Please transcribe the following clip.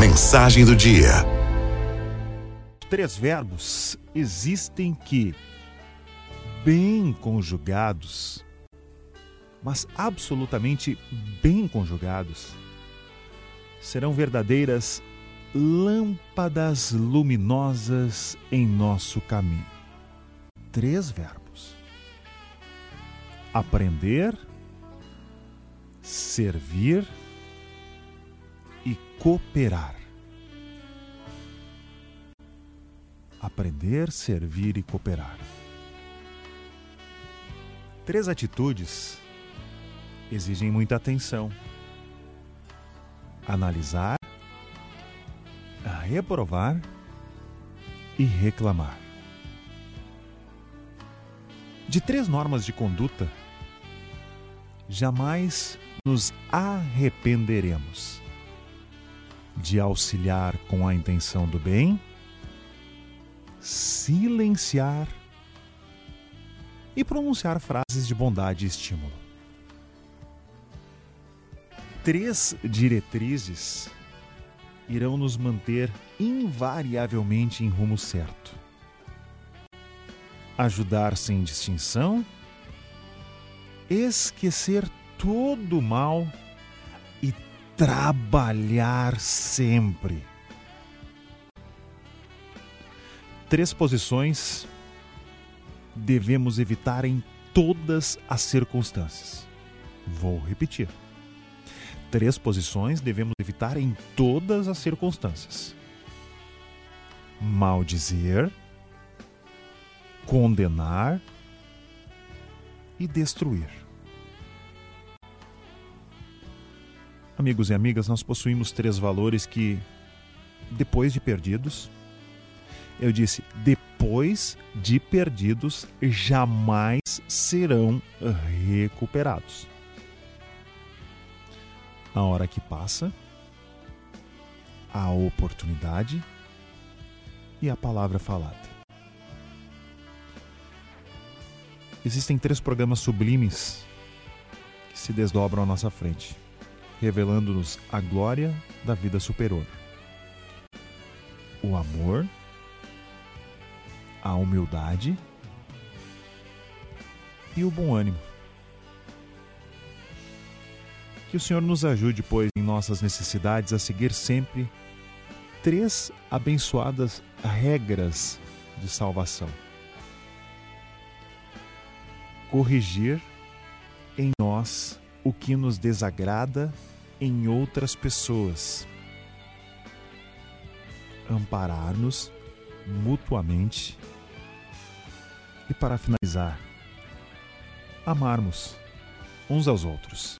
Mensagem do dia. Três verbos existem que, bem conjugados, mas absolutamente bem conjugados, serão verdadeiras lâmpadas luminosas em nosso caminho. Três verbos: aprender, servir cooperar. Aprender, servir e cooperar. Três atitudes exigem muita atenção. Analisar, reprovar e reclamar. De três normas de conduta, jamais nos arrependeremos de auxiliar com a intenção do bem, silenciar e pronunciar frases de bondade e estímulo. Três diretrizes irão nos manter invariavelmente em rumo certo. Ajudar sem distinção, esquecer todo o mal e trabalhar sempre. Três posições devemos evitar em todas as circunstâncias. Vou repetir três posições devemos evitar em todas as circunstâncias: maldizer, condenar e destruir. Amigos e amigas, nós possuímos três valores que, depois de perdidos, eu disse, depois de perdidos, jamais serão recuperados a hora que passa, a oportunidade e a palavra falada. Existem três programas sublimes que se desdobram à nossa frente, revelando-nos a glória da vida superior. O amor, a humildade e o bom ânimo. Que o Senhor nos ajude, pois, em nossas necessidades a seguir sempre três abençoadas regras de salvação: corrigir o que nos desagrada em outras pessoas. Amparar-nos mutuamente. E para finalizar, amarmos uns aos outros.